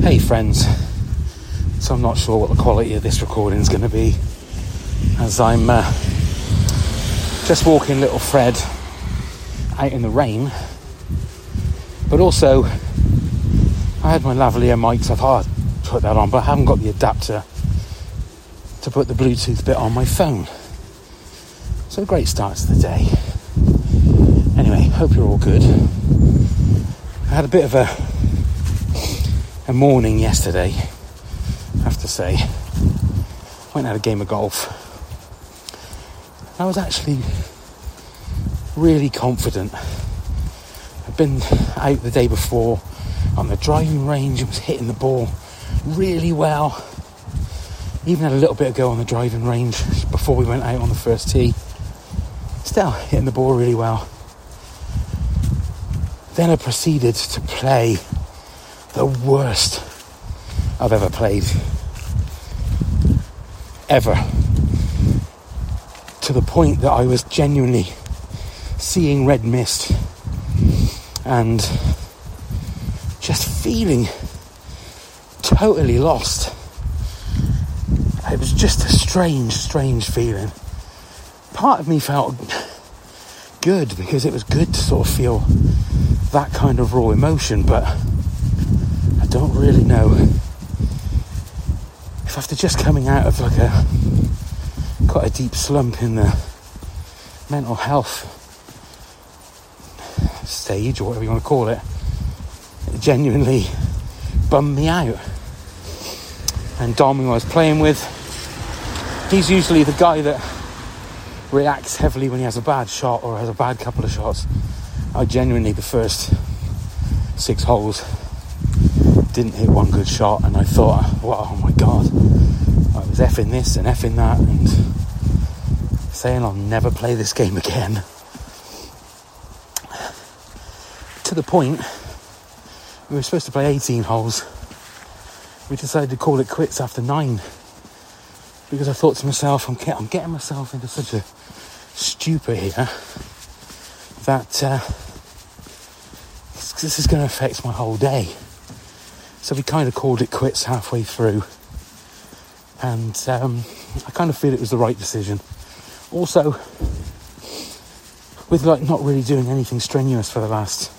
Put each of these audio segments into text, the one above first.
Hey, friends. So, I'm not sure what the quality of this recording is going to be as I'm uh, just walking little Fred out in the rain. But also, I had my lavalier mics. I thought I'd put that on, but I haven't got the adapter to put the Bluetooth bit on my phone. So, great start to the day. Anyway, hope you're all good. I had a bit of a a morning yesterday, I have to say. Went and had a game of golf. I was actually really confident. I'd been out the day before on the driving range and was hitting the ball really well. Even had a little bit of go on the driving range before we went out on the first tee. Still hitting the ball really well. Then I proceeded to play the worst I've ever played. Ever. To the point that I was genuinely seeing red mist and just feeling totally lost. It was just a strange, strange feeling. Part of me felt good because it was good to sort of feel that kind of raw emotion, but don't really know if after just coming out of like a quite a deep slump in the mental health stage or whatever you want to call it, it genuinely bummed me out. And Dom, who I was playing with, he's usually the guy that reacts heavily when he has a bad shot or has a bad couple of shots. I genuinely, the first six holes, didn't hit one good shot, and I thought, well, oh my god, I was effing this and effing that, and saying I'll never play this game again. To the point, we were supposed to play 18 holes. We decided to call it quits after nine because I thought to myself, I'm, I'm getting myself into such a stupor here that uh, this is going to affect my whole day. So we kind of called it quits halfway through, and um, I kind of feel it was the right decision. Also, with like not really doing anything strenuous for the last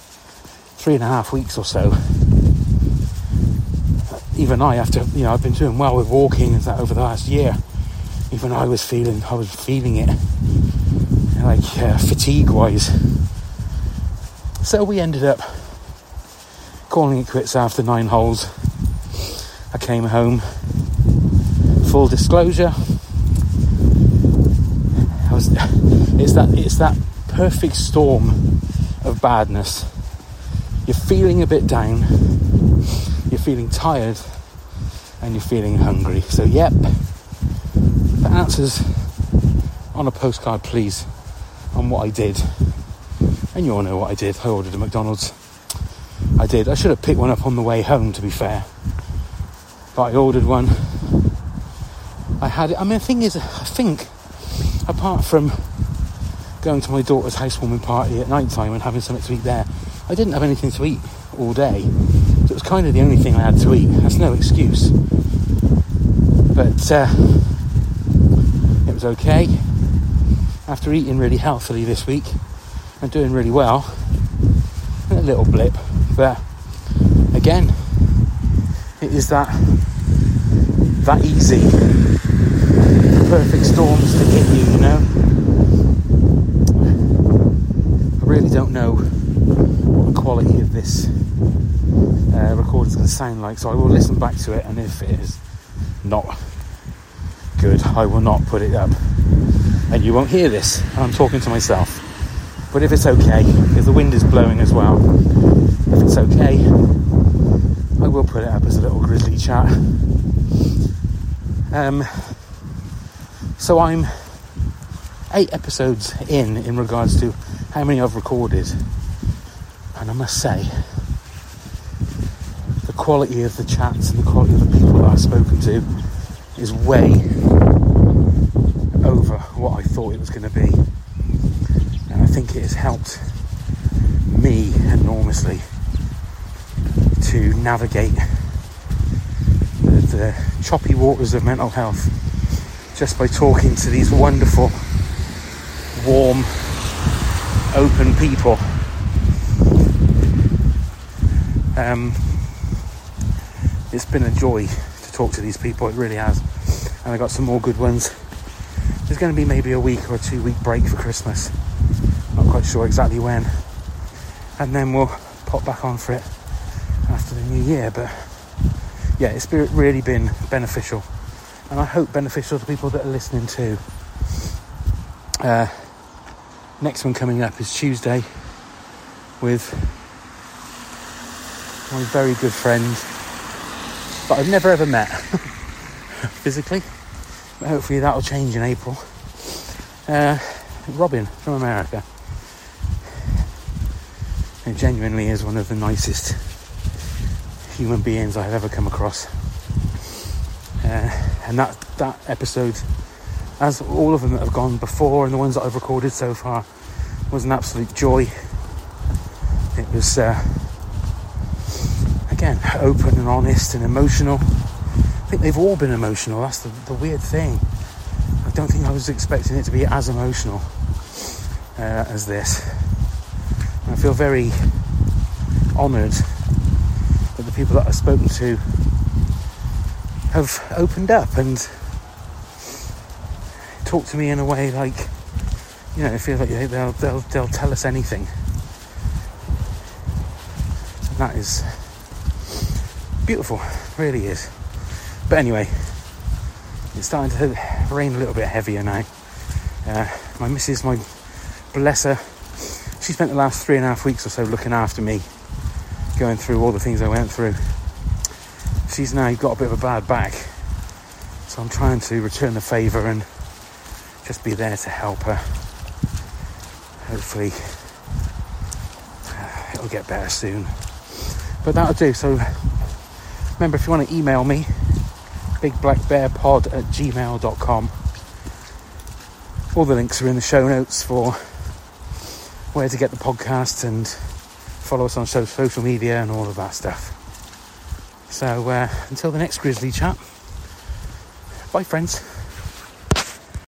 three and a half weeks or so, even I, after you know, I've been doing well with walking and that over the last year. Even I was feeling, I was feeling it, like uh, fatigue-wise. So we ended up calling it quits after nine holes. I came home. Full disclosure, was, it's that it's that perfect storm of badness. You're feeling a bit down, you're feeling tired, and you're feeling hungry. So, yep, the answers on a postcard, please, on what I did. And you all know what I did. I ordered a McDonald's. I did. I should have picked one up on the way home, to be fair. But I ordered one. I had it. I mean, the thing is, I think, apart from going to my daughter's housewarming party at night time and having something to eat there, I didn't have anything to eat all day. So it was kind of the only thing I had to eat. That's no excuse. But uh, it was okay. After eating really healthily this week and doing really well, a little blip, but again, it is that that easy. Perfect storms to hit you, you know. I really don't know what the quality of this uh, recording is going to sound like, so I will listen back to it, and if it is not good, I will not put it up, and you won't hear this. I'm talking to myself. But if it's okay, if the wind is blowing as well, if it's okay, I will put it up as a little grizzly chat. Um, so I'm eight episodes in in regards to how many I've recorded, and I must say, the quality of the chats and the quality of the people that I've spoken to is way over what I thought it was going to be, and I think it has helped me enormously to navigate into the choppy waters of mental health just by talking to these wonderful, warm, open people. Um, it's been a joy to talk to these people, it really has. And I got some more good ones. There's going to be maybe a week or a two week break for Christmas. Not quite sure exactly when. And then we'll pop back on for it after the new year. But yeah, it's really been beneficial. And I hope beneficial to people that are listening too. Uh, next one coming up is Tuesday with my very good friend but I've never ever met physically. But hopefully that'll change in April. Uh, Robin from America. He genuinely is one of the nicest human beings I've ever come across. Uh, and that that episode, as all of them that have gone before and the ones that I've recorded so far, was an absolute joy. It was uh, again open and honest and emotional. I think they've all been emotional. That's the, the weird thing. I don't think I was expecting it to be as emotional uh, as this. And I feel very honoured that the people that I've spoken to have opened up and talked to me in a way like, you know, I feel like they'll they'll they'll tell us anything. And that is beautiful, really is. But anyway, it's starting to rain a little bit heavier now. Uh, my missus, my bless her, she spent the last three and a half weeks or so looking after me, going through all the things I went through. She's now got a bit of a bad back, so I'm trying to return the favour and just be there to help her. Hopefully, uh, it'll get better soon. But that'll do. So Remember, if you want to email me, bigblackbearpod at gmail.com. All the links are in the show notes for where to get the podcast and follow us on social media and all of that stuff. So uh, until the next Grizzly chat, bye, friends.